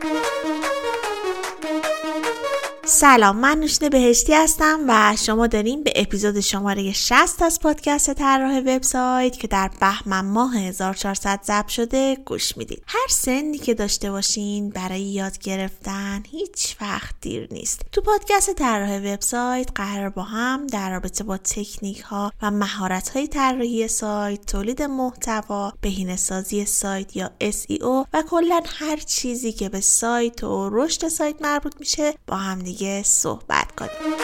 Thank you. سلام من نوشین بهشتی هستم و شما داریم به اپیزود شماره 60 از پادکست طراح وبسایت که در بهمن ماه 1400 ضبط شده گوش می‌دید. هر سنی که داشته باشین برای یاد گرفتن هیچ وقت دیر نیست. تو پادکست طراح وبسایت قرار با هم در رابطه با تکنیک ها و مهارت های طراحی سایت تولید محتوا بهینه سازی سایت یا SEO و کلا هر چیزی که به سایت و رشد سایت مربوط میشه با هم دیگه صحبت کنیم.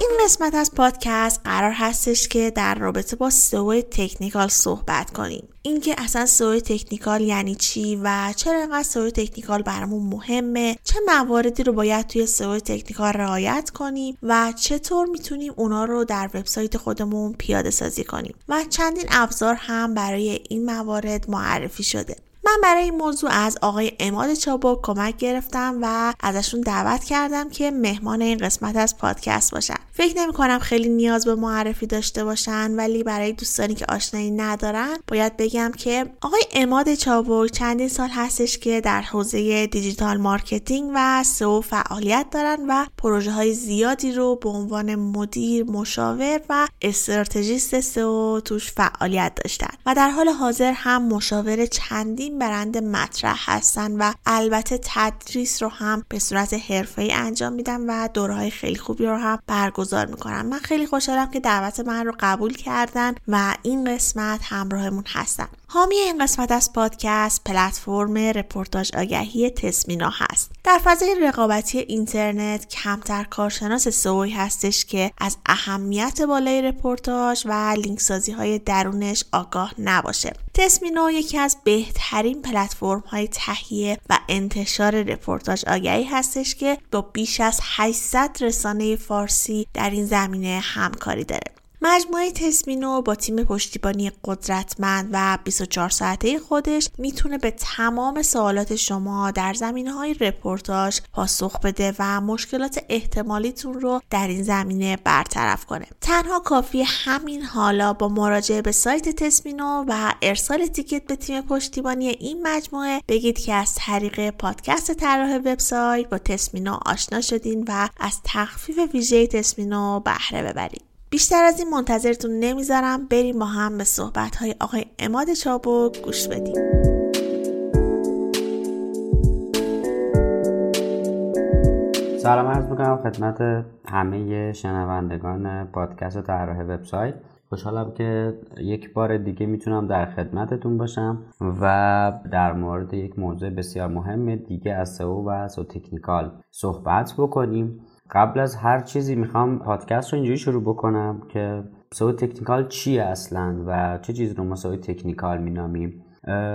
این قسمت از پادکست قرار هستش که در رابطه با سئو تکنیکال صحبت کنیم. اینکه اصلا سئو تکنیکال یعنی چی و چرا اینقدر سئو تکنیکال برامون مهمه چه مواردی رو باید توی سئو تکنیکال رعایت کنیم و چطور می‌تونیم اونا رو در وبسایت خودمون پیاده سازی کنیم و چندین ابزار هم برای این موارد معرفی شده. من برای این موضوع از آقای اماد چابک کمک گرفتم و ازشون دعوت کردم که مهمان این قسمت از پادکست باشن. فکر نمی کنم خیلی نیاز به معرفی داشته باشن ولی برای دوستانی که آشنایی ندارن باید بگم که آقای اماد چابک چندین سال هستش که در حوزه دیجیتال marketing و سئو فعالیت دارن و پروژه های زیادی رو به عنوان مدیر مشاور و استراتژیست سئو توش فعالیت داشتن. و در حال حاضر هم مشاور چندین برند مطرح هستن و البته تدریس رو هم به صورت حرفه‌ای انجام میدن و دوره‌های خیلی خوبی رو هم برگزار می‌کنن. من خیلی خوشحالم که دعوت من رو قبول کردن و این قسمت همراهمون هستن. حامی این قسمت از پادکست پلتفرم رپورتاج آگهی تسمینا هست. در فضای رقابتی اینترنت کمتر کارشناس سئوی هستش که از اهمیت بالای رپورتاج و لینک سازی های درونش آگاه نباشه. تسمینو یکی از بهترین پلتفرم های تهیه و انتشار رپورتاج آگهی هستش که با بیش از 800 رسانه فارسی در این زمینه همکاری داره. مجموعه تسمینو با تیم پشتیبانی قدرتمند و 24 ساعته خودش می‌تونه به تمام سوالات شما در زمینه های رپورتاج پاسخ بده و مشکلات احتمالیتون رو در این زمینه برطرف کنه. تنها کافی همین حالا با مراجعه به سایت تسمینو و ارسال تیکت به تیم پشتیبانی این مجموعه بگید که از طریق پادکست طراح وبسایت با تسمینو آشنا شدین و از تخفیف ویژه تسمینو بهره ببرید. بیشتر از این منتظرتون نمی‌ذارم بریم با هم به صحبت های آقای اماد چابک گوش بدیم. سلام عرض می‌کنم خدمت همه شنوندگان پادکست طراح وبسایت. خوشحالم که یک بار دیگه می‌تونم در خدمتتون باشم و در مورد یک موضوع بسیار مهم دیگه از سئو و سو تکنیکال صحبت بکنیم. قبل از هر چیزی می‌خوام پادکست رو اینجوری شروع بکنم که SEO technical چیه اصلا و چه چیزی رو ما SEO technical مینامیم؟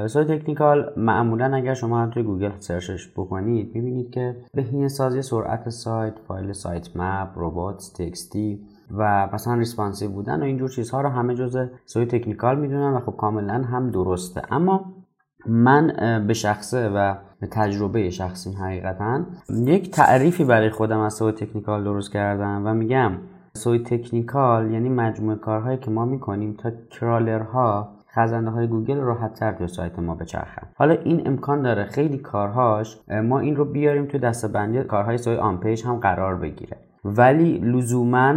SEO technical معمولا اگر شما توی گوگل search ش بکنید می‌بینید که بهینه سازی سرعت سایت فایل sitemap robots.txt ی و مثلا responsive بودن و اینجور چیزها رو همه جزء SEO technical می‌دونن و خب کاملا هم درسته. اما من به شخصه و به تجربه شخصی حقیقتا یک تعریفی برای خودم از SEO technical درست کردم و میگم SEO technical یعنی مجموعه کارهایی که ما می‌کنیم تا crawler ها خزنده های گوگل راحت تر توی سایت ما بچرخن. حالا این امکان داره خیلی کارهاش ما این رو بیاریم توی دسته‌بندی کارهای SEO on-page هم قرار بگیره. ولی لزوما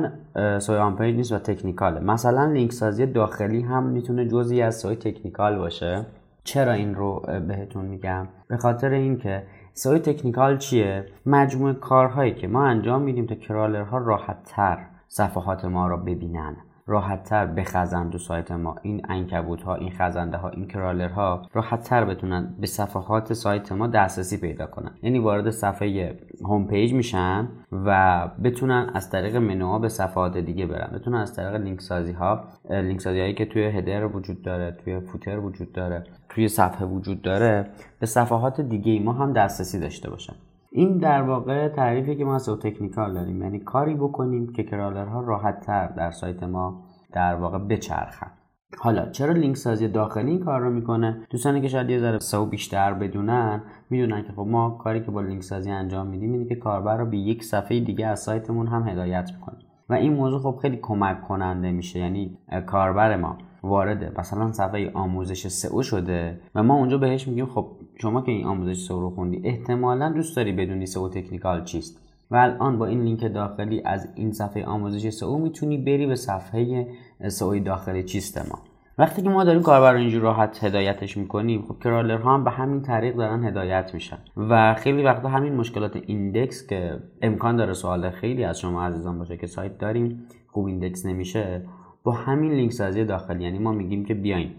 SEO on-page نیست و technical ه. مثلا لینک سازی داخلی هم می‌تونه جزی از SEO technical باشه. چرا این رو بهتون میگم؟ به خاطر اینکه SEO technical چیه؟ مجموعه کارهایی که ما انجام میدیم تا crawler ها راحت تر صفحات ما رو ببینن راحتتر بخزن تو سایت ما. این عنکبوت ها این خزنده ها این crawler ها راحتتر بتونن به صفحات سایت ما دسترسی پیدا کنن. یعنی وارد صفحه home page میشن و بتونن از طریق منوها به صفحات دیگه برن. بتونن از طریق لینک سازی ها لینک سازی هایی که توی هدر وجود داره توی فوتر وجود داره. توی صفحه وجود داره به صفحات دیگه ما هم دسترسی داشته باشن. این در واقع تعریفی که ما از تکنیکال داریم. یعنی کاری بکنیم که کرالرها راحت تر در سایت ما در واقع بچرخن. حالا چرا لینک سازی داخلی این کار رو می‌کنه؟ دوستانی که شاید یه ذره سو بیشتر بدونن می‌دونن که خب ما کاری که با لینک سازی انجام میدیم اینه که کاربر رو به یک صفحه دیگه از سایتمون هم هدایت می‌کنیم. و این موضوع خب خیلی کمک کننده میشه. یعنی کاربر ما وارد مثلا صفحه آموزش SEO شده و ما اونجا بهش میگیم خب شما که این آموزش SEO رو خوندی احتمالا دوست داری بدونی SEO technical چیست. و الان با این لینک داخلی از این صفحه آموزش SEO می‌تونی بری به صفحه SEO داخلی چیست ما. وقتی که ما داریم کاربر رو اینجور راحت هدایتش می‌کنیم خب crawler ها هم به همین طریق دارن هدایت میشن. و خیلی وقتا همین مشکلات index که امکان داره سوال خیلی از شما عزیزان باشه که سایت داریم خوب index نمیشه با همین لینک سازی داخلی یعنی ما میگیم که بیاین.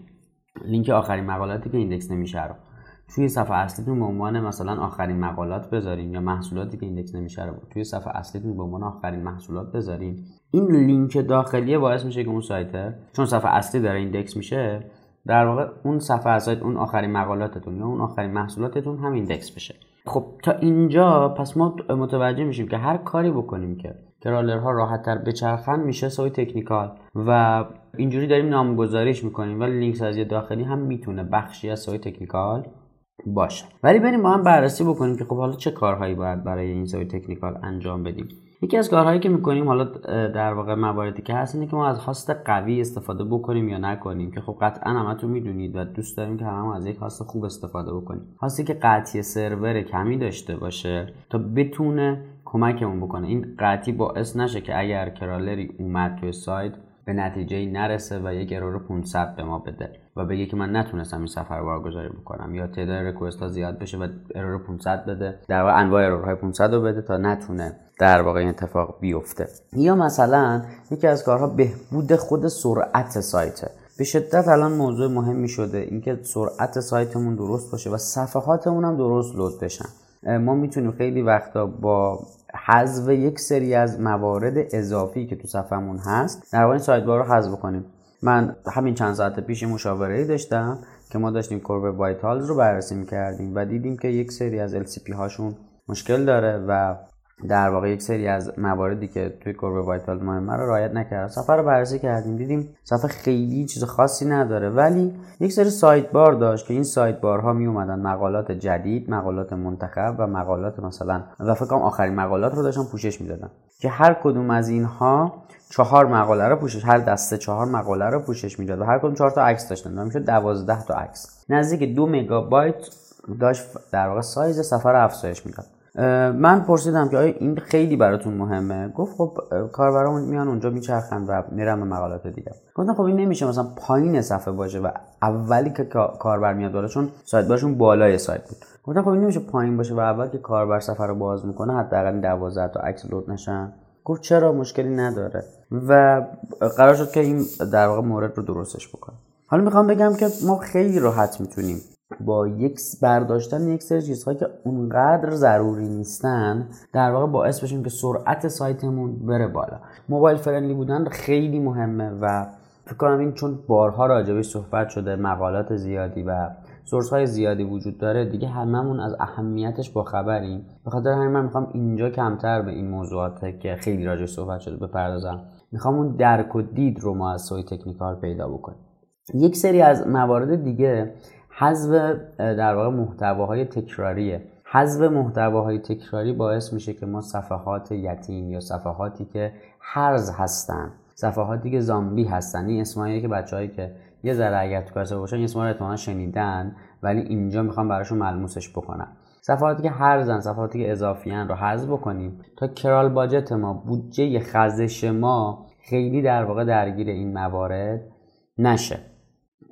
لینک آخرین مقالاتی که index نمیشه رو. توی صفحه اصلیتون به عنوان مثلا آخرین مقالات بذارین یا محصولاتی که index نمیشه رو. توی صفحه اصلیتون به عنوان آخرین محصولات بذارین. این لینک داخلیه باعث میشه که اون سایت چون صفحه اصلی داره index میشه در واقع اون صفحه سایت اون آخرین مقالاتتون یا اون آخرین محصولاتتون هم index بشه. خب تا اینجا پس ما متوجه میشیم که هر کاری بکنیم که کرالرها راحت تر بچرخن میشه سوی تکنیکال. و اینجوری داریم نامگذاریش می‌کنیم ولی لینک سازی داخلی هم می‌تونه بخشی از سوی تکنیکال باشه. ولی بریم با هم بررسی بکنیم که خب حالا چه کارهایی باید برای این سوی تکنیکال انجام بدیم. یکی از کارهایی که می‌کنیم حالا در واقع مواردی که هست اینه که ما از هاست قوی استفاده بکنیم یا نکنیم که خب قطعا همتون می‌دونید و دوست داریم که همه از یک هاست خوب استفاده بکنیم. هاستی که قطعی سرور کمی داشته باشه تا بتونه کمکمون بکنه. این قطعی باعث نشه که اگر crawler ی اومد توی سایت به نتیجه نرسه و یک error 500 به ما بده و بگه که من نتونستم این سفر بارگذاری بکنم. یا تعداد request ها زیاد بشه و error 500 بده. در واقع انواع error های 500 رو بده تا نتونه در واقع این اتفاق بیفته. یا مثلا یکی از کارها بهبود خود سرعت سایته. به شدت الان موضوع مهمی شده اینکه سرعت سایتمون درست باشه و صفحاتمون هم درست load بشن. ما می‌تونیم خیلی وقتا با حذف یک سری از موارد اضافی که تو صفحمون هست. در واقع این سایت رو حذف کنیم. من همین چند ساعت پیش مشاوره ای داشتم که ما داشتیم Core Web Vitals رو بررسی می‌کردیم و دیدیم که یک سری از LCP هاشون مشکل داره و در واقع یک سری از مواردی که توی Core Web Vital مهمه رو رعایت نکرد. صفحه رو بررسی کردیم دیدیم صفحه خیلی چیز خاصی نداره. ولی یک سری سایت بار داشت که این سایت بارها می اومدن مقالات جدید مقالات منتخب و مقالات مثلا و فکر آخرین مقالات رو داشتن پوشش می‌دادن. که هر کدوم از اینها چهار مقاله رو پوشش هر دسته چهار مقاله رو پوشش می‌داد و هر کدوم چهار تا عکس داشتن. می‌شد 12 تا عکس. نزدیک دو مگابایت داشت در واقع سایز سفر افزایش می‌داد. من پرسیدم که آیا این خیلی براتون مهمه؟ گفت خب کاربرامون میان اونجا میچرخن و میرن به مقالات دیگه. گفتم خب این نمیشه مثلا پایین صفحه باشه و اولی که کاربر میاد بالا چون سایت بارشون بالای سایت بود. گفتم خب این نمیشه پایین باشه و اول که کاربر سفر رو باز می‌کنه حداقل 12 تا عکس لود نشن. گفت چرا؟ مشکلی نداره. و قرار شد که این در واقع مورد رو درستش بکنه. حالا می‌خوام بگم که ما خیلی راحت می‌تونیم با یک برداشتن یک سری چیزهایی که اونقدر ضروری نیستن در واقع باعث بشیم که سرعت سایتمون بره بالا. موبایل فرندلی بودن خیلی مهمه و فکر کنم این چون بارها راجبش صحبت شده مقالات زیادی و سورس های زیادی وجود داره دیگه هممون از اهمیتش با خبریم. به خاطر همین من می‌خوام اینجا کمتر به این موضوعات که خیلی راجع صحبت شده بپردازم. می‌خوام اون درک و دید رو ما از سوی تکنیکال پیدا بکنیم. یک سری از موارد دیگه حذف در واقع محتواهای تکراریه. حذف محتواهای تکراری باعث میشه که ما صفحات یتیم یا صفحاتی که حرز هستن صفحاتی که زامبی هستن این اسمایی که بچههایی که یه ذره اگر تو کاسه باشن اسما رو شنیدن ولی اینجا می‌خوام براشون ملموسش بکنم. صفحاتی که هر زن صفحاتی که اضافیان رو حذف بکنیم. تا کرال باجت ما بودجه خزش ما خیلی در واقع درگیر این موارد نشه.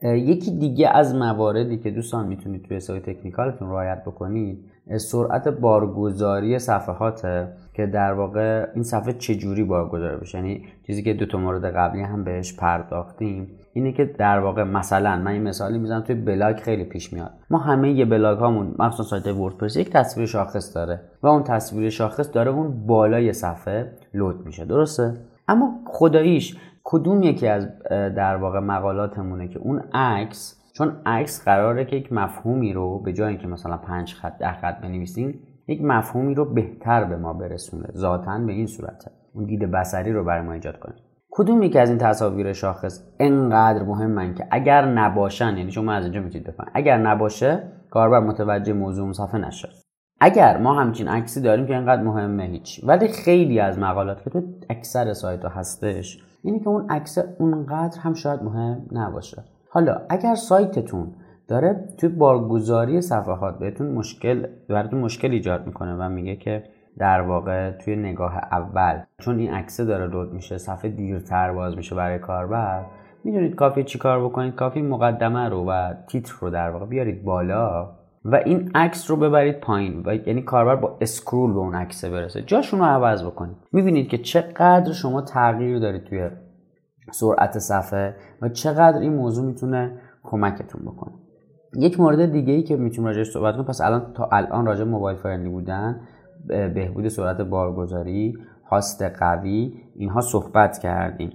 یکی دیگه از مواردی که دوستان می‌تونید توی سایت تکنیکالتون رعایت بکنید سرعت بارگذاری صفحات که در واقع این صفحه چجوری بارگذاری بشه؟ یعنی چیزی که دو تا مورد قبلی هم بهش پرداختیم اینه که در واقع مثلا من این مثالی می‌زنم توی بلاگ خیلی پیش میاد. ما همه یه بلاگ هامون مخصوصا سایت وردپرس یک تصویر شاخص داره و اون تصویر شاخص داره اون بالای صفحه load میشه. درسته؟ اما خداییش کدوم یکی از در واقع مقالاتمونه که اون عکس چون عکس قراره که یک مفهومی رو به جای اینکه مثلا پنج خط ده خط بنویسیم یک مفهومی رو بهتر به ما برسونه ذاتا به این صورته. اون دید بصری رو برای ما ایجاد کنه. کدوم یکی از این تصاویر شاخص انقدر مهمن که اگر نباشن یعنی شما از اینجا می‌تونید بفهمید. اگر نباشه کاربر متوجه موضوع صفحه نشه. اگر ما همچین عکسی داریم که انقدر مهمه هیچ. ولی خیلی از مقالات که تو اکثر سایت هستش اینه که اون عکس اونقدر هم شاید مهم نباشه. حالا اگر سایتتون داره توی بارگذاری صفحات بهتون مشکل براتون مشکل ایجاد می‌کنه و میگه که در واقع توی نگاه اول چون این عکسه داره لود میشه صفحه دیرتر باز میشه برای کاربر می‌دونید کافی چیکار بکنید؟ کافی مقدمه رو و تیتر رو در واقع بیارید بالا. و این عکس رو ببرید پایین و یعنی کاربر با اسکرول به اون عکسه برسه. جاشون رو عوض بکنید. می‌بینید که چقدر شما تغییر دارید توی سرعت صفحه و چقدر این موضوع می‌تونه کمکتون بکنه. یک مورد دیگه ای که می‌تونیم راجعش صحبت کنیم پس الان تا الان راجع موبایل فرندلی بودن بهبود سرعت بارگذاری هاست قوی اینها صحبت کردیم.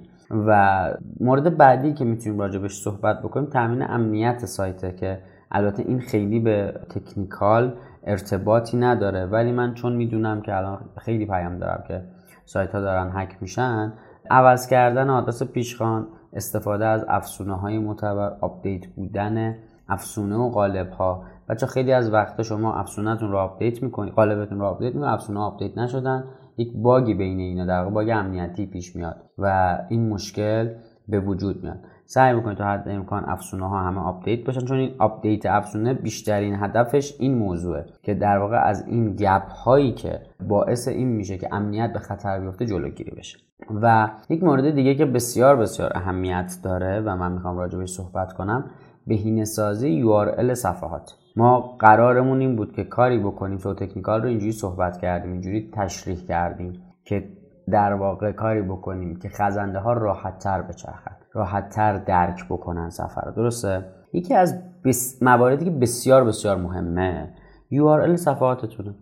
و مورد بعدی که می‌تونیم راجبش صحبت بکنیم تامین امنیت سایته که البته این خیلی به تکنیکال ارتباطی نداره ولی من چون می‌دونم که الان خیلی پیام دارم که سایت ها دارن هک میشن عوض کردن آدرس پیشخان استفاده از افزونه های معتبر update بودن افزونه و قالب ها بچه خیلی از وقت شما افزونه‌تون رو update می‌کنید قالبتون رو update می‌کنید افزونه update نشدن یک bug ی بین اینا در bug امنیتی پیش میاد و این مشکل به وجود میاد. سعی بکنید تا حد امکان افزونه ها همه update باشن چون این update افزونه بیشترین هدفش این موضوعه که در واقع از این gap هایی که باعث این میشه که امنیت به خطر بیفته جلوگیری بشه. و یک مورد دیگه که بسیار بسیار اهمیت داره و من می‌خوام راجبش صحبت کنم بهینه سازی URL صفحات. ما قرارمون این بود که کاری بکنیم تو تکنیکال رو اینجوری صحبت کردیم اینجوری تشریح کردیم که در واقع کاری بکنیم که خزنده ها راحت تر بچرخن. راحت تر درک بکنن سفر درسته؟ یکی از بس... مواردی که بسیار بسیار مهمه URL صفحاتتونه.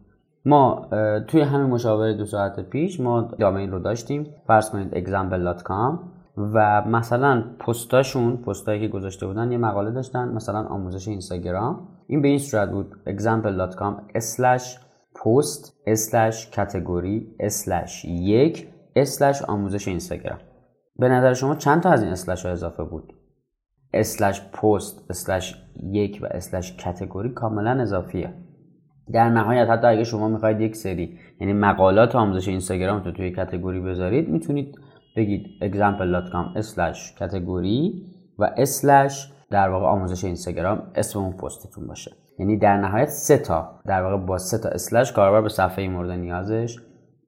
ما توی همین مشاوره دو ساعت پیش ما دامین رو داشتیم. فرض کنید example.com و مثلا پستاشون پستایی که گذاشته بودن یه مقاله داشتن مثلا آموزش اینستاگرام. این به این صورت بود example.com slash post slash category slash یک slash آموزش اینستاگرام. به نظر شما چند تا از این اسلش ها اضافه بود؟ اسلش پست اسلش یک و اسلش کتگوری کاملا اضافیه. در نهایت حتی اگه شما می‌خواید یک سری یعنی مقالات آموزش اینستاگرام تو توی کتگوری بذارید می‌تونید بگید example.com اسلش کتگوری و اسلش در واقع آموزش اینستاگرام اسم اون پستتون باشه. یعنی در نهایت سه تا در واقع با سه تا اسلش کاربر به صفحه مورد نیازش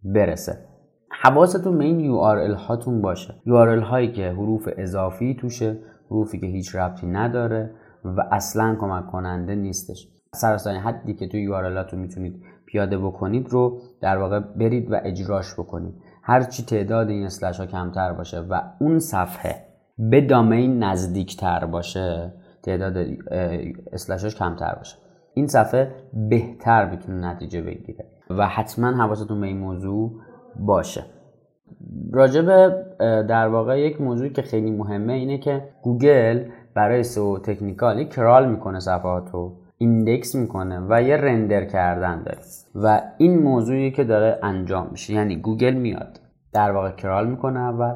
برسه. حواستون به این URL هاتون باشه. URL هایی که حروف اضافی توشه حروفی که هیچ ربطی نداره و اصلا کمک کننده نیستش. سراسانی حدی که توی URL هاتون می‌تونید پیاده بکنید رو در واقع برید و اجراش بکنید. هرچی تعداد این اسلش ها کمتر باشه و اون صفحه به دامین نزدیکتر باشه تعداد اسلشاش کمتر باشه. این صفحه بهتر می‌تونه نتیجه بگیره. و حتما حواستون به این موضوع باشه. راجب در واقع یک موضوعی که خیلی مهمه اینه که گوگل برای SEO technical ی crawl می‌کنه صفحات رو index می‌کنه و یه render کردن داره. و این موضوعی که داره انجام میشه یعنی گوگل میاد در واقع crawl می‌کنه اول.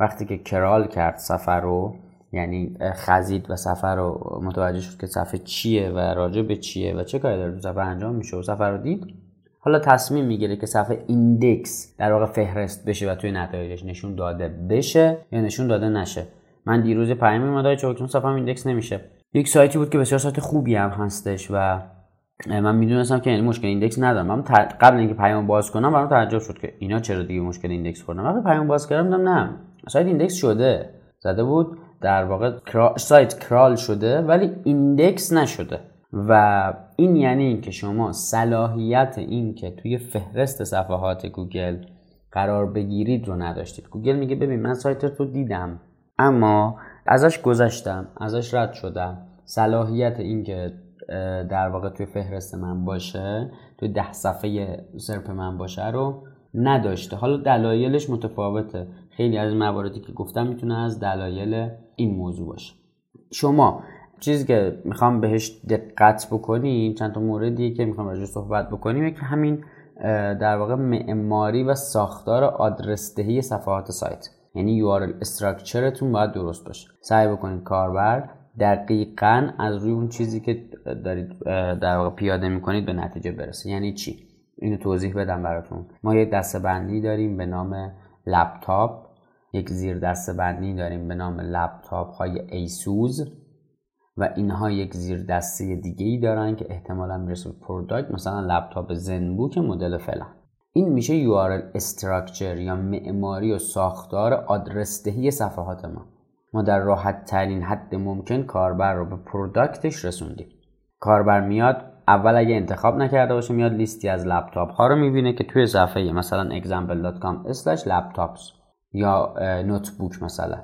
وقتی که crawl کرد صفحه رو یعنی خزید و صفحه رو متوجه شد که صفحه چیه و راجع به چیه و چه کاری داره تو انجام میشه و صفحه رو دید. حالا تصمیم می‌گیره که صفحه index در واقع فهرست بشه و توی نتایجش نشون داده بشه یا نشون داده نشه. من دیروز پیام اومد آی چون صفحه index نمیشه. یک سایتی بود که بسیار سایت خوبی هم هستش و من می‌دونستم که یعنی مشکل index ندارم. من قبل اینکه پیام باز کنم برام تعجب شد که اینا چرا دیگه مشکل index خوردن. وقتی پیام باز کردم نه. سایت index شده. زده بود. در واقع سایت crawl شده ولی index نشده. و این یعنی اینکه شما صلاحیت این که توی فهرست صفحات گوگل قرار بگیرید رو نداشتید. گوگل میگه ببین من سایت رو دیدم اما ازش گذشتم ازش رد شدم. صلاحیت این که در واقع توی فهرست من باشه توی ده صفحه SERP من باشه رو نداشته. حالا دلایلش متفاوته. خیلی از مواردی که گفتم می‌تونه از دلایل این موضوع باشه. شما چیزی که می‌خوام بهش دقت بکنیم چند تا موردی که می‌خوام راجع صحبت بکنیم که همین در واقع معماری و ساختار آدرس دهی صفحات سایت. یعنی URL استراکچرتون باید درست باشه. سعی بکنید کاربر دقیقا از روی اون چیزی که دارید در واقع پیاده می‌کنید به نتیجه برسه. یعنی چی؟ اینو توضیح بدم براتون. ما یک دسته بندی داریم به نام لپتاپ. یک زیر دسته بندی داریم به نام لپتاپ های ایسوس. و اینها یک زیر دسته دیگه ای دارن که احتمالا می‌رسه به product مثلا لپتاپ زنبوک مدل فلان. این میشه URL structure یا معماری و ساختار آدرس دهی صفحات ما. ما در راحت ترین حد ممکن کاربر رو به product ش رسوندیم. کاربر میاد اول اگه انتخاب نکرده باشه میاد لیستی از لپتاپ ها رو می‌بینه که توی صفحه مثلا example.com/laptops یا notebook مثلا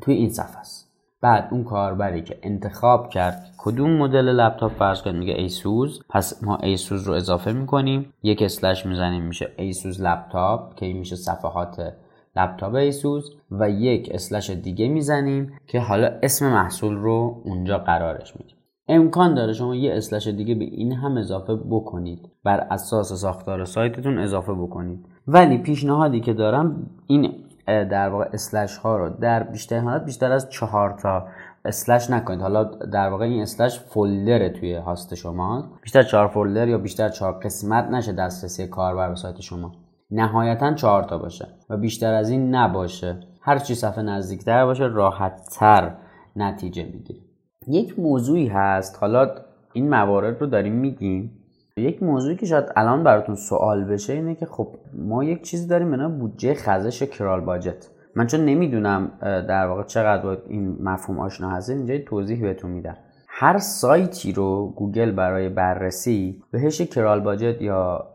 توی این صفحه است. بعد اون کاربری که انتخاب کرد کدوم مدل لپتاپ فرض کنید میگه ایسوس پس ما ایسوس رو اضافه می‌کنیم. یک slash می‌زنیم میشه ایسوس لپتاپ که این میشه صفحات لپتاپ ایسوس و یک slash دیگه می‌زنیم که حالا اسم محصول رو اونجا قرارش میدیم. امکان داره شما یه slash دیگه به این هم اضافه بکنید. بر اساس ساختار سایتتون اضافه بکنید. ولی پیشنهادی که دارم این در واقع اسلش ها رو در بیشتر حالت بیشتر از چهار تا اسلش نکنید. حالا در واقع این اسلش فولدره توی هاست شما. بیشتر چهار فولدر یا بیشتر چهار قسمت نشه دسترسی کاربر به سایت شما. نهایتا چهار تا باشه و بیشتر از این نباشه. هر چی صفحه نزدیکتر باشه راحت تر نتیجه می‌گیره. یک موضوعی هست. حالا این موارد رو داریم میگیم. یک موضوعی که شاید الان براتون سوال بشه اینه که خب ما یک چیزی داریم به نام بودجه خزش کرال باجت. من چون نمی‌دونم در واقع چقدر با این مفهوم آشنا هست اینجا توضیح بهتون میدم. هر سایتی رو گوگل برای بررسی بهش crawl budget یا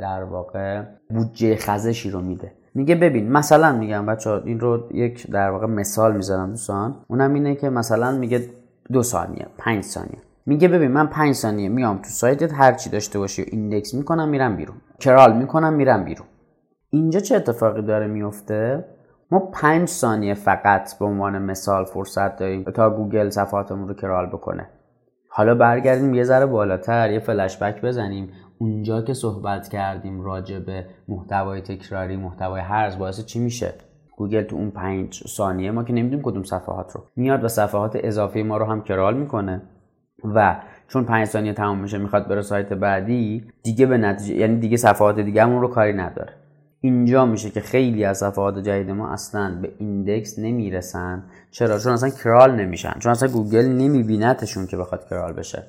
در واقع بودجه خزشی رو میده. میگه ببین مثلا میگم بچه ها این رو یک در واقع مثال می‌زنم دوستان. اونم اینه که مثلا میگه دو ثانیه پنج ثانیه. میگه ببین من پنج ثانیه میام تو سایتت هر چی داشته باشی و index می‌کنم میرم بیرون. crawl می‌کنم میرم بیرون. اینجا چه اتفاقی داره میفته ما پنج ثانیه فقط به عنوان مثال فرصت داریم تا گوگل صفحاتمون رو crawl بکنه. حالا برگردیم یه ذره بالاتر یه فلشبک بزنیم. اونجا که صحبت کردیم راجع به محتوای تکراری محتوای هرز باعث چی میشه؟ گوگل تو اون پنج ثانیه ما که نمی‌دونیم کدوم صفحات رو. میاد و صفحات اضافی ما رو هم crawl می‌کنه. و چون پنج ثانیه تمام میشه می‌خواد بره سایت بعدی دیگه به نتیجه یعنی دیگه صفحات دیگه مون رو کاری نداره. اینجا میشه که خیلی از صفحات جدید ما اصلا به index نمی‌رسن. چرا؟ چون اصلا crawl نمیشن. چون اصلا گوگل نمیبینتشون که بخواد crawl بشه.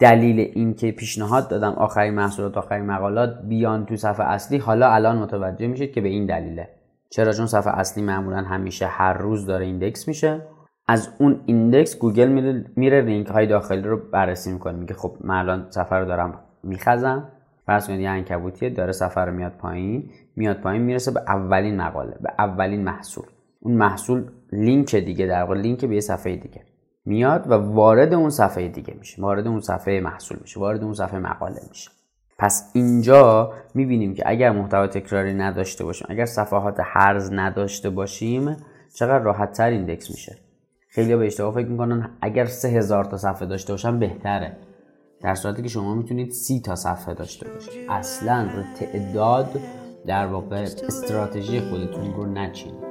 دلیل اینکه پیشنهاد دادم آخرین محصولات آخرین مقالات بیان تو صفحه اصلی حالا الان متوجه میشید که به این دلیله. چرا؟ چون صفحه اصلی معمولا همیشه هر روز داره index میشه. از اون index گوگل میره, لینک های داخلی رو بررسی می‌کنه. میگه خب من الان صفحه رو دارم میخزم. فرض کنید یه عنکبوتیه داره صفحه رو میاد پایین. میاد پایین می‌رسه به اولین مقاله به اولین محصول. اون محصول لینک دیگه در واقع لینک به یه صفحه دیگه. میاد و وارد اون صفحه دیگه میشه. وارد اون صفحه محصول میشه. وارد اون صفحه مقاله میشه. پس اینجا می‌بینیم که اگر محتوا تکراری نداشته باشیم اگر صفحات هرز نداشته باشیم چقدر راحت تر index میشه. خیلی به اشتباه فکر می‌کنن. اگر سه هزار تا صفحه داشته باشن بهتره. در صورتی که شما می‌تونید سی تا صفحه داشته باشید. اصلا رو تعداد در واقع استراتژی خودتون رو نچینید.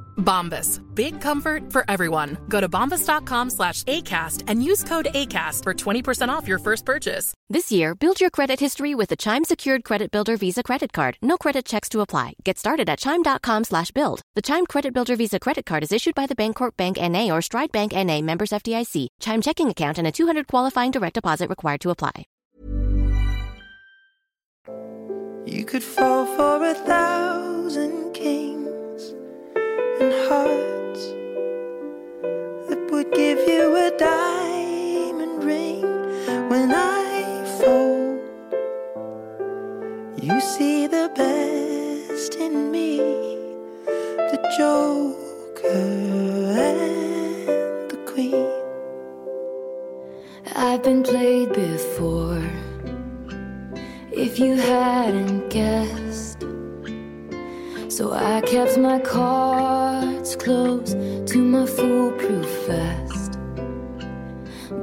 Bombas. Big comfort for everyone. Go to bombas.com slash ACAST and use code ACAST for 20% off your first purchase. This year, build your credit history with the Chime Secured Credit Builder Visa Credit Card. No credit checks to apply. Get started at Chime.com slash build. The Chime Credit Builder Visa Credit Card is issued by the Bancorp Bank N.A. or Stride Bank N.A. members FDIC. Chime checking account and a 200 qualifying direct deposit required to apply. You could fall for a thousand kings and hearts that would give you a diamond ring when I fold. You see the best in me, the Joker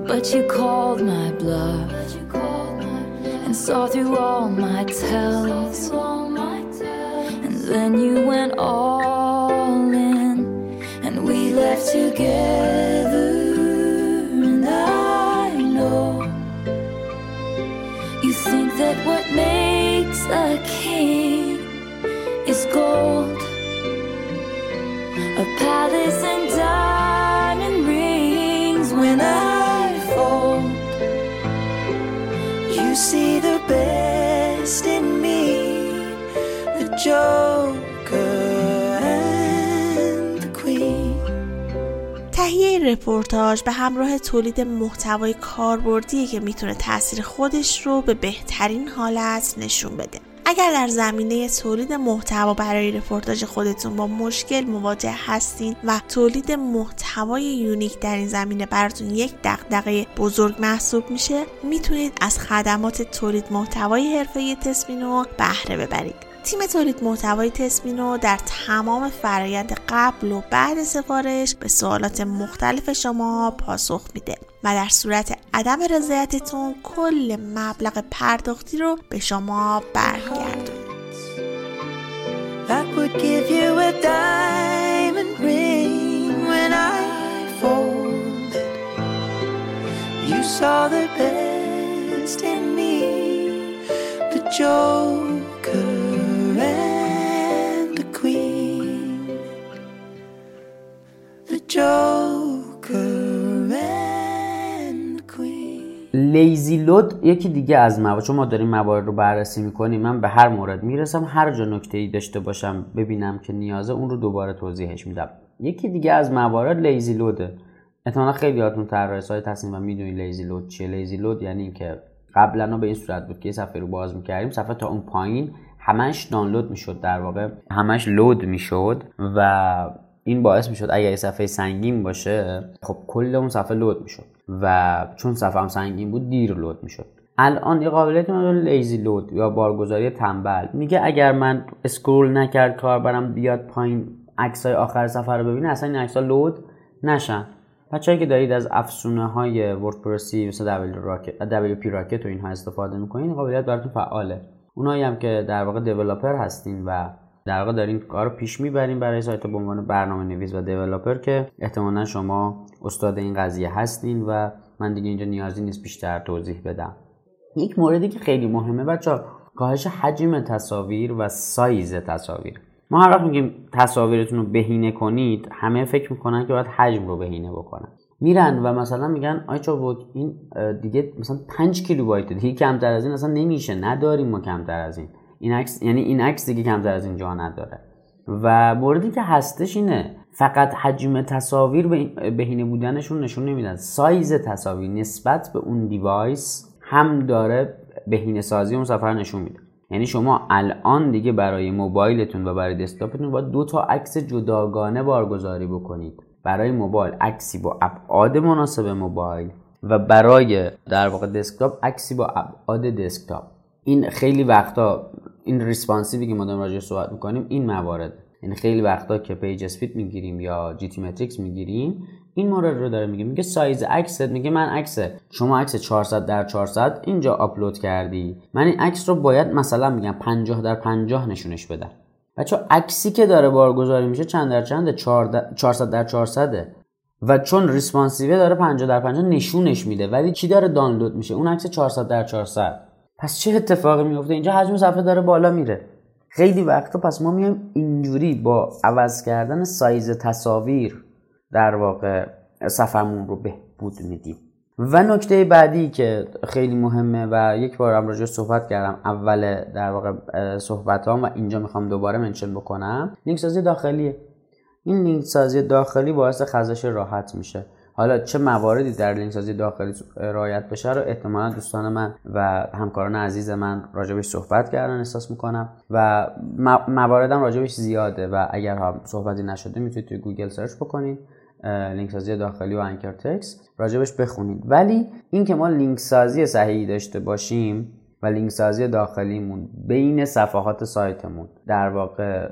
But you called my bluff and saw through all my tells. And then you went all in, and we left together. And I know you think that what makes a king is gold, a palace and رپورتاج به همراه تولید محتوای کاربردی که می‌تونه تاثیر خودش رو به بهترین حالت نشون بده. اگر در زمینه تولید محتوا برای رپورتاج خودتون با مشکل مواجه هستین و تولید محتوای unique در این زمینه براتون یک دغدغه بزرگ محسوب میشه می‌تونید از خدمات تولید محتوای حرفه‌ای تسمینو بهره ببرید. تیم تولید محتوای تسمینو در تمام فرایند قبل و بعد سفارش به سوالات مختلف شما پاسخ میده و در صورت عدم رضایتتون کل مبلغ پرداختی رو به شما برمیگردون you saw the best in me, the Joker and the Queen. The Joker and the Queen. لیزی لود یکی دیگه از موارد چون ما داریم موارد رو بررسی می‌کنیم من به هر مورد می‌رسم هر جا نکته ای داشته باشم ببینم که نیازه اون رو دوباره توضیحش میدم یکی دیگه از موارد لیزی لوده احتمالا خیلی هاتون طراح سایت هستین و می‌دونی لیزی لود چیه لیزی لود یعنی اینکه قبلا به این صورت بود که یه صفحه رو باز می‌کردیم صفحه تا اون پایین همش دانلود می‌شد در واقع. همش لود می‌شد و این باعث می‌شد اگر یه صفحه سنگین باشه خب کل اون صفحه لود می‌شد و چون صفحه هم سنگین بود دیر لود می‌شد. الان یه قابلیت نداره لیزی لود یا بارگذاری تنبل. میگه اگر من اسکرول نکرد کاربرم بیاد پایین عکسای آخر صفحه رو ببینه اصلا این عکس‌ها لود نشن. بچه‌ای که دارید از افزونه های وردپرسی مثل WP راکت و اینها استفاده می‌کنین قابلیت براتون فعاله. اونایی هم که در واقع دیولپر هستین و در واقع دارین کار رو پیش می‌برین برای سایت به عنوان برنامه نویس و دیولپر که احتمالا شما استاد این قضیه هستین و من دیگه اینجا نیازی نیست بیشتر توضیح بدم. یک موردی که خیلی مهمه بچه کاهش حجم تصاویر و سایز تصاویر. ما هر وقت میگیم تصاویرتون رو بهینه کنید همه فکر می‌کنن که باید حجم رو بهینه بکنن. میرن و مثلا میگن آقای چابک این دیگه مثلا 5 کیلوبایت دیگه کمتر از این اصلا نمیشه. نداریم ما کمتر از این. این عکس یعنی این عکس دیگه کمتر از این جا نداره. و موردی که هستش اینه فقط حجم تصاویر بهینه بودنشون نشون نمیدن. سایز تصاویر نسبت به اون device هم داره بهینه سازی اون صفحه رو نشون میده. یعنی شما الان دیگه برای موبایلتون و برای دسکتاپتون باید دو تا عکس جداگانه بارگذاری بکنید. برای موبایل. عکسی با ابعاد مناسب موبایل و برای در واقع دسکتاپ عکسی با ابعاد دسکتاپ. این خیلی وقتا این responsive ی که ما داریم راجع صحبت می‌کنیم این موارد. یعنی خیلی وقتا که page speed می‌گیریم یا GTmetrix می‌گیریم این مورد رو داره میگه. میگه سایز عکست میگه من عکس. شما عکس 400 در 400 اینجا آپلود کردی. من این عکس رو باید مثلا میگم 50 در 50 نشونش بدم. بعد عکسی که داره بارگذاری میشه چند در چنده 400 در 400 و چون ریسپانسیوه داره 50 در 50 نشونش میده. ولی چی داره دانلود میشه؟ اون عکس 400 در 400 پس چه اتفاقی میفته؟ اینجا حجم صفحه داره بالا میره. خیلی وقتا پس ما میایم اینجوری با عوض کردن سایز تصاویر در واقع صفحمون رو بهبود میدیم. و نکته بعدی که خیلی مهمه و یک بار هم راجع صحبت کردم اول در واقع صحبت و اینجا می‌خوام دوباره منشن بکنم. لینک سازی داخلیه. این لینک سازی داخلی باعث خزش راحت میشه. حالا چه مواردی در لینک سازی داخلی رعایت بشه رو احتمالا دوستان من و همکاران عزیز من راجبش صحبت کردن احساس می‌کنم و مواردم راجبش زیاده و اگر هم صحبتی نشده می‌تونید توی گوگل سرچ بکنید لینک سازی داخلی و anchor text راجبش بخونید. ولی اینکه ما لینک سازی صحیحی داشته باشیم و لینک سازی داخلیمون بین صفحات سایتمون در واقع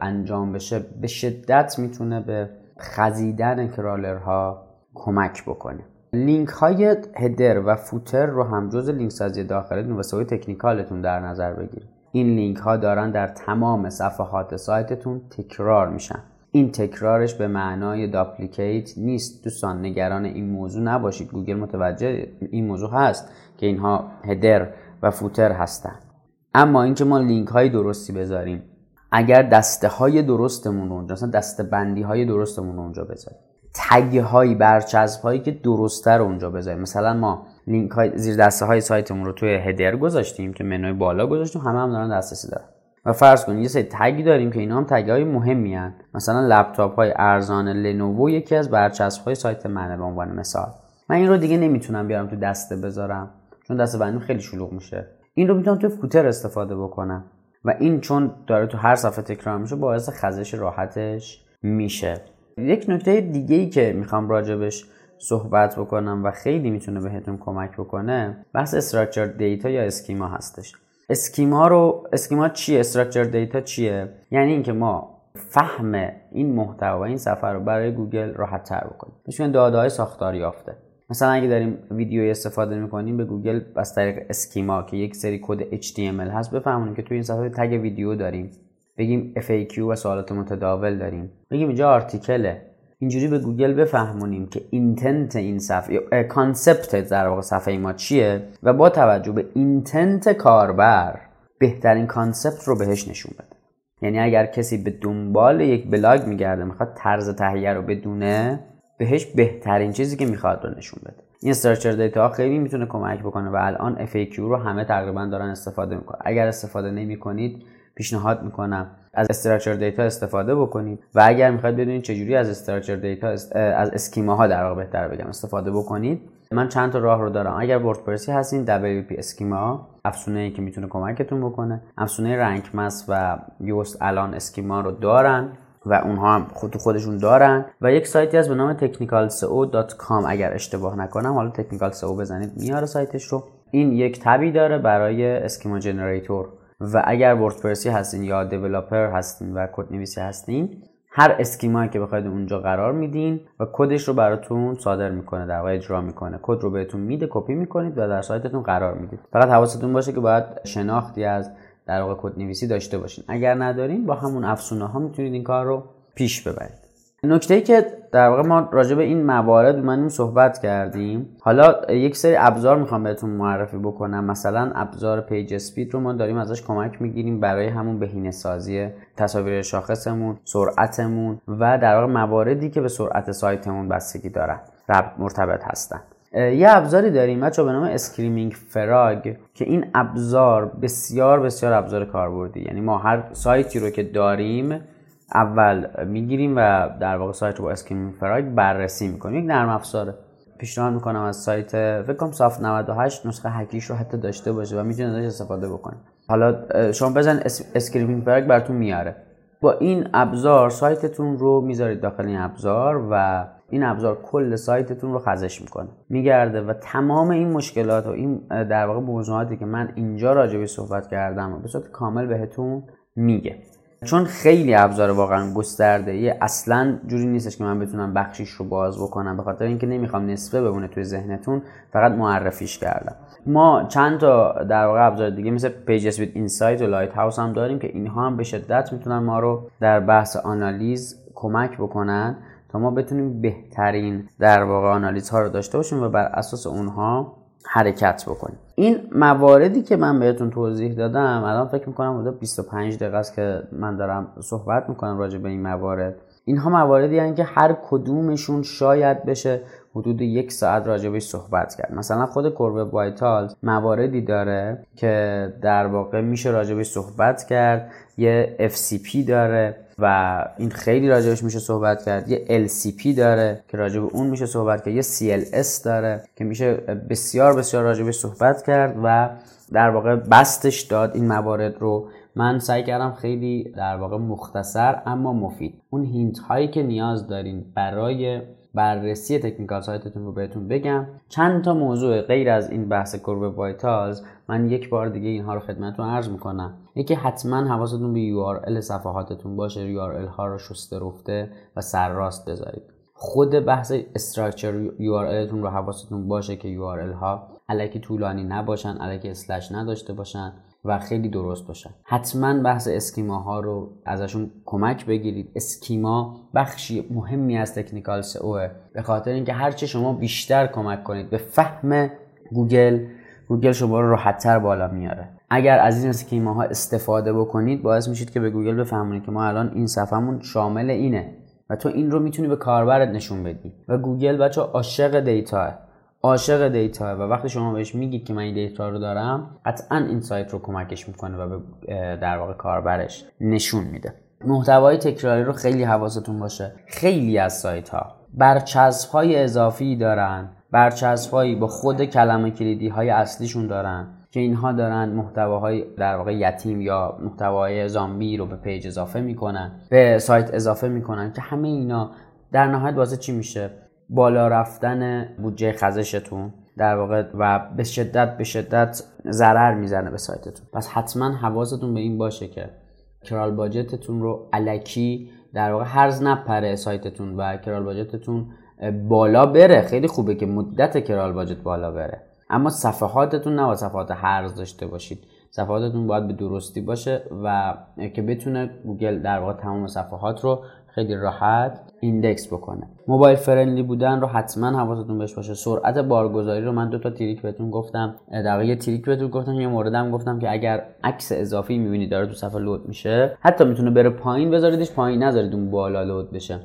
انجام بشه به شدت می‌تونه به خزیدن crawler ها کمک بکنه. لینک های header و footer رو هم جز لینک سازی داخلیتون و سئوی technical تون در نظر بگیرید. این لینک ها دارن در تمام صفحات سایتتون تکرار میشن. این تکرارش به معنای duplicate نیست. دوستان نگران این موضوع نباشید. گوگل متوجه این موضوع هست که اینها header و فوتر هستن. اما اینکه ما لینک های درستی بذاریم اگر دسته های درستمون رو اونجا مثلا دسته بندی های درستمون رو اونجا بذاریم. تگ هایی برچسب هایی که درسته رو اونجا بذاریم. مثلا ما لینک های زیر دسته های سایتمون رو توی هدر گذاشتیم که منوی بالا گذاشتیم. همه هم دارن دسترسی دارن. و فرض کنید یه سری تگ داریم که اینا هم تگ های مهمی هن. مثلا لپتاپ های ارزان لنوو یکی از برچسب های سایت منه به عنوان مثال. من این رو دیگه نمی‌تونم بیارم تو دسته بذارم چون دسته بندی خیلی شلوغ میشه. این رو می‌تونم تو footer استفاده بکنم. و این چون داره تو هر صفحه تکرار میشه باعث خزش راحتش میشه. یک نکته دیگه ای که می‌خوام راجبش صحبت بکنم و خیلی می‌تونه بهتون کمک بکنه بحث structure data یا schema هستش. schema رو schema چیه؟ structure data چیه؟ یعنی اینکه ما فهم این محتوا این صفحه رو برای گوگل راحت تر بکنیم. میشن داده های ساختار یافته. مثلا اگه داریم ویدیوی استفاده می‌کنیم به گوگل از طریق schema که یک سری کد HTML هست بفهمونیم که توی این صفحه تگ ویدیو داریم. بگیم FAQ و سوالات متداول داریم. بگیم اینجا article ه. اینجوری به گوگل بفهمونیم که intent این صفحه concept در واقع صفحه ما چیه و با توجه به intent کاربر بهترین concept رو بهش نشون بده. یعنی اگر کسی به دنبال یک بلاگ میگرده می‌خواد طرز تهیه رو بدونه بهش بهترین چیزی که می‌خواد رو نشون بده. این structure data خیلی می‌تونه کمک بکنه و الان FAQ رو همه تقریبا دارن استفاده می‌کنن. اگر استفاده نمی کنید پیشنهاد می‌کنم از structure data استفاده بکنید و اگر می‌خواید بدونید چجوری از structure data از schema ها در واقع بهتر بگم استفاده بکنید. من چند تا راه رو دارم. اگر وردپرسی هستین WP Schema افزونه ای که می‌تونه کمکتون بکنه. افزونه Rank Math و Yoast الان schema رو دارن و اونها هم خود خودشون دارن. و یک سایتی هست به نام technicalseo.com اگر اشتباه نکنم حالا سئو بزنید میاره سایتش رو. این یک tab ی داره برای schema generator. و اگر وردپرسی هستین یا developer هستین و کد نویسی هستین هر schema یی که بخواید اونجا قرار میدین و کدش رو براتون صادر می‌کنه در واقع اجرا می‌کنه. کد رو بهتون میده کپی می‌کنید و در سایتتون قرار می‌دید فقط حواستون باشه که باید شناختی از در واقع کد نویسی داشته باشین. اگر ندارین با همون افزونه ها می‌تونید این کار رو پیش ببرید. نکته ای که در واقع ما راجع به این موارد اومدیم صحبت کردیم. حالا یک سری ابزار می‌خوام بهتون معرفی بکنم. مثلا ابزار PageSpeed رو ما داریم ازش کمک می‌گیریم برای همون بهینه سازی تصاویر شاخصمون سرعتمون و در واقع مواردی که به سرعت سایتمون بستگی دارن مرتبط هستن. یه ابزاری داریم بچه به نام Screaming Frog که این ابزار بسیار بسیار ابزار کاربردی. یعنی ما هر سایتی رو که داریم اول می‌گیریم و در واقع سایت رو با Screaming Frog بررسی می‌کنیم. یک نرم افزاره پیشنهاد می‌کنم از سایت فکر کنم سافت 98 نسخه هکیش رو حتی داشته باشه و می‌تونید ازش استفاده بکنید. حالا شما بزن Screaming Frog براتون میاره. با این ابزار سایتتون رو می‌ذارید داخل این ابزار و این ابزار کل سایتتون رو خزش می‌کنه. میگرده و تمام این مشکلات و این در واقع موضوعاتی که من اینجا راجع صحبت کردم به صورت کامل بهتون میگه. چون خیلی ابزار واقعا گسترده. یه اصلا جوری نیستش که من بتونم بخشیش رو باز بکنم به خاطر اینکه نمی‌خوام نصفه بمونه توی ذهنتون فقط معرفیش کردم. ما چند تا در واقع ابزار دیگه مثل PageSpeed Insights و Lighthouse هم داریم که اینها هم به شدت می‌تونن ما رو در بحث آنالیز کمک بکنن تا ما بتونیم بهترین در واقع آنالیز ها رو داشته باشیم و بر اساس اونها حرکت بکنیم این مواردی که من بهتون توضیح دادم الان فکر می‌کنم حدود 25 دقیقه است که من دارم صحبت می‌کنم راجع به این موارد. اینها مواردی هستند که هر کدومشون شاید بشه حدود یک ساعت راجبش صحبت کرد. مثلا خود کورب وایتالز مواردی داره که در واقع میشه راجبش صحبت کرد. یه FCP داره و این خیلی راجبش میشه صحبت کرد. یه LCP داره که راجب اون میشه صحبت کرد. یه CLS داره که میشه بسیار بسیار راجبش صحبت کرد و در واقع بستش داد این موارد رو. من سعی کردم خیلی در واقع مختصر اما مفید. اون hint هایی که نیاز دارین برای بررسی technical سایتتون رو بهتون بگم. چند تا موضوع غیر از این بحث core web vitals من یک بار دیگه اینها رو خدمتتون عرض می‌کنم. یکی حتما حواستون به URL صفحاتتون باشه URL ها رو شسته رفته و سرراست بذارید. خود بحث structure URL تون رو حواستون باشه که URL ها الکی طولانی نباشن الکی slash نداشته باشن. و خیلی درست باشن. حتما بحث schema ها رو ازشون کمک بگیرید. schema بخشی مهمی از technical SEO. به خاطر اینکه هرچه شما بیشتر کمک کنید به فهم گوگل گوگل شما رو راحتتر بالا میاره. اگر از این schema ها استفاده بکنید باعث میشید که به گوگل بفهمونید که ما الان این صفحمون شامل اینه و تو این رو می‌تونی به کاربرت نشون بدی. و گوگل بچه عاشق data. عاشق data و وقتی شما بهش میگید که من این data رو دارم قطعا این سایت رو کمکش می‌کنه و به در واقع کاربرش نشون میده. محتوای تکراری رو خیلی حواستون باشه. خیلی از سایت ها برچسب های اضافی دارن برچسب هایی با خود کلمه کلیدی های اصلیشون دارن که اینها دارن محتواهای در واقع یتیم یا محتوای زامبی رو به page اضافه می‌کنن به سایت اضافه می‌کنن که همه اینا در نهایت واسه چی میشه؟ بالا رفتن بودجه خزشتون در واقع و به شدت به شدت ضرر می‌زنه به سایتتون. پس حتما حواستون به این باشه که کرال باجتتون رو علکی در واقع هرز نپره سایتتون و کرال باجتتون بالا بره. خیلی خوبه که مدت کرال باجت بالا بره. اما صفحاتتون نه صفحات هرز داشته باشید. صفحاتتون باید به درستی باشه و که بتونه گوگل در واقع تمام صفحات رو خیلی راحت index بکنه. mobile friendly بودن رو حتما حواستون بهش باشه. سرعت بارگذاری رو من دو تا trick بهتون گفتم. در یه trick بهتون گفتم یه موردم گفتم که اگر عکس اضافی می‌بینید داره تو صفحه load میشه حتی می‌تونه بره پایین بذاریدش پایین نذارید اون بالا load بشه.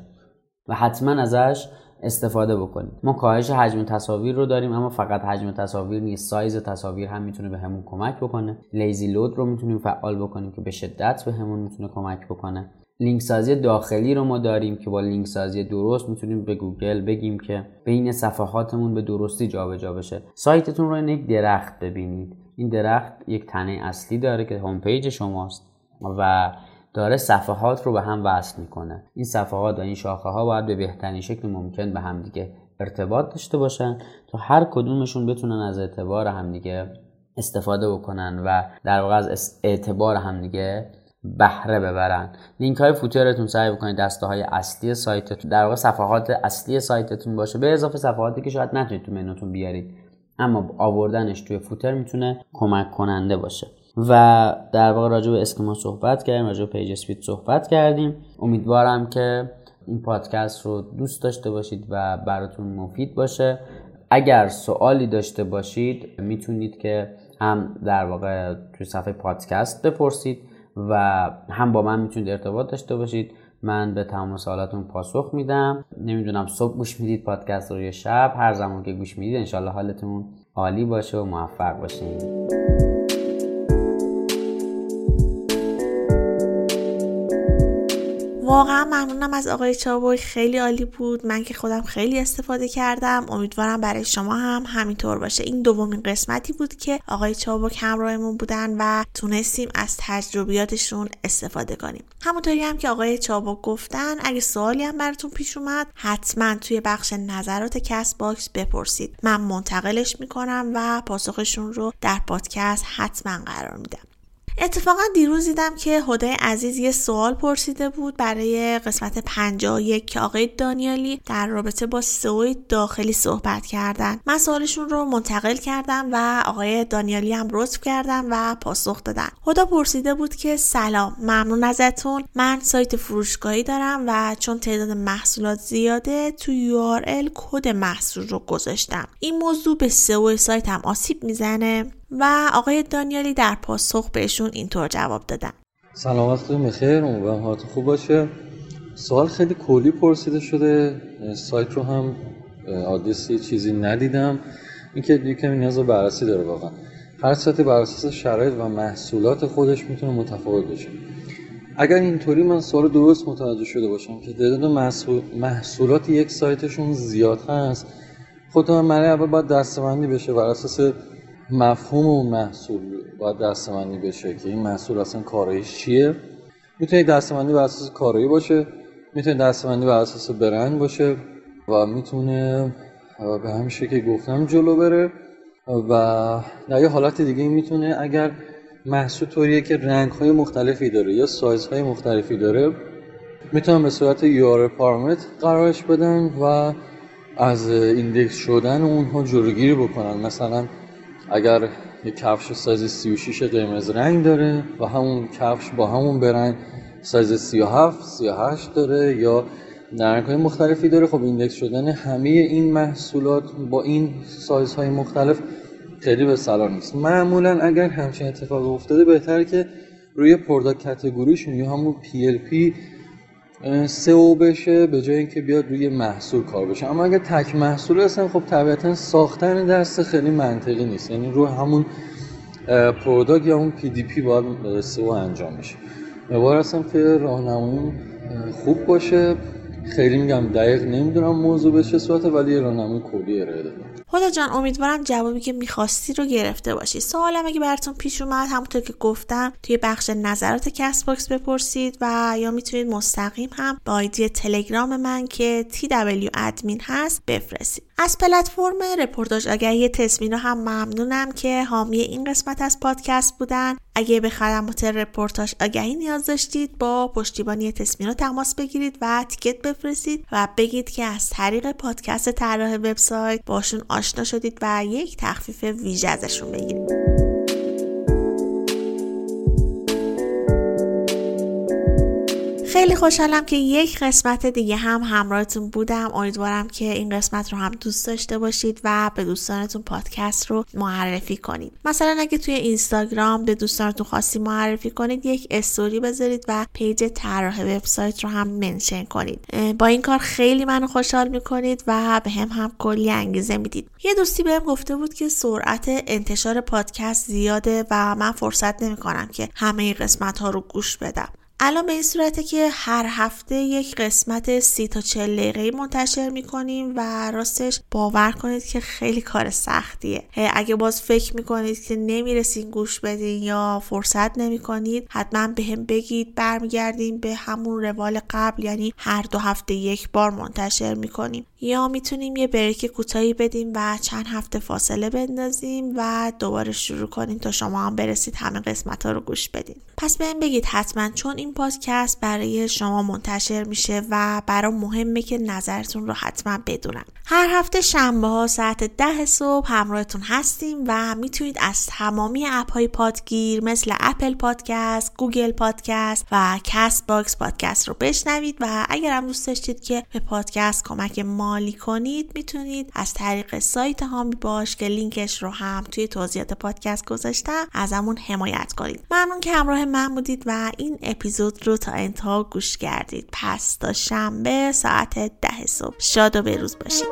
و حتما ازش استفاده بکنید. ما کاهش حجم تصاویر رو داریم اما فقط حجم تصاویر نیست سایز تصاویر هم می‌تونه بهمون کمک بکنه. lazy load رو می‌تونیم فعال بکنیم که به شدت بهمون می‌تونه کمک بکنه. لینک سازی داخلی رو ما داریم که با لینک سازی درست می‌تونیم به گوگل بگیم که بین صفحاتمون به درستی جابجا جا بشه. سایتتون رو یک درخت ببینید. این درخت یک تنه اصلی داره که home page شماست و داره صفحات رو به هم وصل می‌کنه. این صفحات و این شاخه ها باید به بهترین شکل ممکن به هم دیگه ارتباط داشته باشن تا هر کدومشون بتونن از اعتبار همدیگه استفاده بکنن و در واقع از اعتبار همدیگه بهره ببرن. لینک های footer تون سعی بکنید دسته های اصلی سایتتون در واقع صفحات اصلی سایتتون باشه به اضافه صفحاتی که شاید نتونید تو منوتون بیارید. اما آوردنش توی footer می‌تونه کمک کننده باشه. و در واقع راجع به schema صحبت کردیم راجع به page speed صحبت کردیم. امیدوارم که این پادکست رو دوست داشته باشید و براتون مفید باشه. اگر سوالی داشته باشید می‌تونید که هم در واقع توی صفحه پادکست بپرسید. و هم با من می‌تونید ارتباط داشته باشید. من به تمام سوالاتون پاسخ میدم. نمی‌دونم صبح گوش می‌دید پادکست رو یا شب. هر زمان که گوش می‌دید انشالله حالتون عالی باشه و موفق باشین. واقعا ممنونم از آقای چابوی خیلی عالی بود. من که خودم خیلی استفاده کردم. امیدوارم برای شما هم همینطور باشه. این دومین قسمتی بود که آقای چابک همراهمون بودن و تونستیم از تجربیاتشون استفاده کنیم. همونطوری هم که آقای چابک گفتن اگه سوالی هم براتون پیش اومد حتما توی بخش نظرات کست باکس بپرسید. من منتقلش می‌کنم و پاسخشون رو در پادکست حتما قرار میدم. اتفاقا دیروز دیدم که هدای عزیز یه سوال پرسیده بود برای قسمت 51 که آقای دانیالی در رابطه با سئو داخلی صحبت کردن. من سوالشون رو منتقل کردم و آقای دانیالی هم لطف کردن و پاسخ دادن. هدا پرسیده بود که سلام ممنون ازتون. من سایت فروشگاهی دارم و چون تعداد محصولات زیاده تو URL کد محصول رو گذاشتم. این موضوع به سئو سایت هم آسیب می‌زنه. و آقای دانیالی در پاسخ بهشون اینطور جواب دادن. سلام وقتتون بخیر امیدوارم حالتون خوب باشه. سوال خیلی کلی پرسیده شده. سایت رو هم آدرسی چیزی ندیدم. اینکه یکم نیاز به بررسی داره واقعا. هر سایتی بر اساس شرایط و محصولات خودش می‌تونه متفاوت باشه. اگر اینطوری من سوال درست متوجه شده باشم که تعداد محصول... محصولات یک سایتشون زیاد هست خود من برای اول باید دستبندی بشه بر اساس مفهوم اون محصول باید دستمندی بشه که این محصول اصلا کارایش چیه؟ می‌تونه دستمندی بر اساس کارایی باشه می‌تونه دستمندی بر اساس برند باشه و می‌تونه به همین که گفتم جلو بره و در یه حالت دیگه می‌تونه اگر محصول طوریه که رنگ های مختلفی داره یا سایز های مختلفی داره می‌تونن به صورت یار پارامتر قرارش بدن و از index شدن اونها جلوگیری بکنن. مثلا اگر یک کفش سایز 36 قرمز رنگ داره و همون کفش با همون رنگ سایز 37 38 داره یا رنگ های مختلفی داره. خب index شدن همه این محصولات با این سایزهای مختلف خیلی به صلاح نیست. معمولا اگر همچین اتفاق افتاده بهتره که روی product category شون یا همون PLP سئو بشه به جای اینکه بیاد روی محصول کار بشه. اما اگر تک محصول هستن خب طبیعتا ساختن دسته خیلی منطقی نیست. یعنی رو همون product یا اون PDP باید سئو انجام میشه امیدوارم که راهنمایی خوب باشه. خیلی میگم دقیق نمی‌دونم موضوع به چه صورته ولی راهنمای کلی ارائه دادم. هدا جان امیدوارم جوابی که می‌خواستی رو گرفته باشی. سوالم اگه براتون پیش اومد همونطور که گفتم توی بخش نظرات کست باکس بپرسید و یا می‌تونید مستقیم هم با آیدی تلگرام من که TW admin هست بفرستید. از پلتفرم رپورتاج آگهی تسمینا هم ممنونم که حامی این قسمت از پادکست بودن. اگه به خدمات رپورتاج آگهی نیاز داشتید با پشتیبانی تسمینا تماس بگیرید و تیکت بفرستید و بگید که از طریق پادکست طراح وبسایت باشون آشنا شدید و یک تخفیف ویژه ازشون بگیرید. خیلی خوشحالم که یک قسمت دیگه هم همراهتون بودم. امیدوارم که این قسمت رو هم دوست داشته باشید و به دوستانتون پادکست رو معرفی کنید. مثلا اگه توی اینستاگرام به دوستانتون خاصی معرفی کنید یک استوری بذارید و page طراح وبسایت رو هم mention کنید. با این کار خیلی منو خوشحال می‌کنید و به هم هم کلی انگیزه می‌دید. یه دوستی بهم گفته بود که سرعت انتشار پادکست زیاده و من فرصت نمی‌کنم که همه قسمت ها رو گوش بدم. الان به این صورته که هر هفته یک قسمت سی تا چل دقیقه منتشر می‌کنیم و راستش باور کنید که خیلی کار سختیه. اگه باز فکر می‌کنید که نمی‌رسین گوش بدین یا فرصت نمی‌کنید حتما به هم بگید. برمیگردیم به همون روال قبل یعنی هر دو هفته یک بار منتشر می‌کنیم. یا می‌تونیم یه بریک کوتاهی بدیم و چند هفته فاصله بندازیم و دوباره شروع کنیم تا شما هم برسید همه قسمت ها رو گوش بدین. پس بهم بگید حتما چون این پادکست برای شما منتشر میشه و برام مهمه که نظرتون رو حتما بدونم هر هفته شنبه ها ساعت ده صبح همراهتون هستیم و می‌تونید از تمامی اپ های پادگیر مثل اپل پادکست، گوگل پادکست و کست باکس پادکست رو بشنوید و اگر هم دوست داشتید که به پادکست کمک مالی کنید می‌تونید از طریق سایت حامی باش که لینکش رو هم توی توضیحات پادکست گذاشتم ازمون حمایت کنید. ممنون که همراه من بودید و این اپیزود رو تا انتها گوش کردید. پس تا شنبه ساعت ده صبح. شاد و بروز باشید.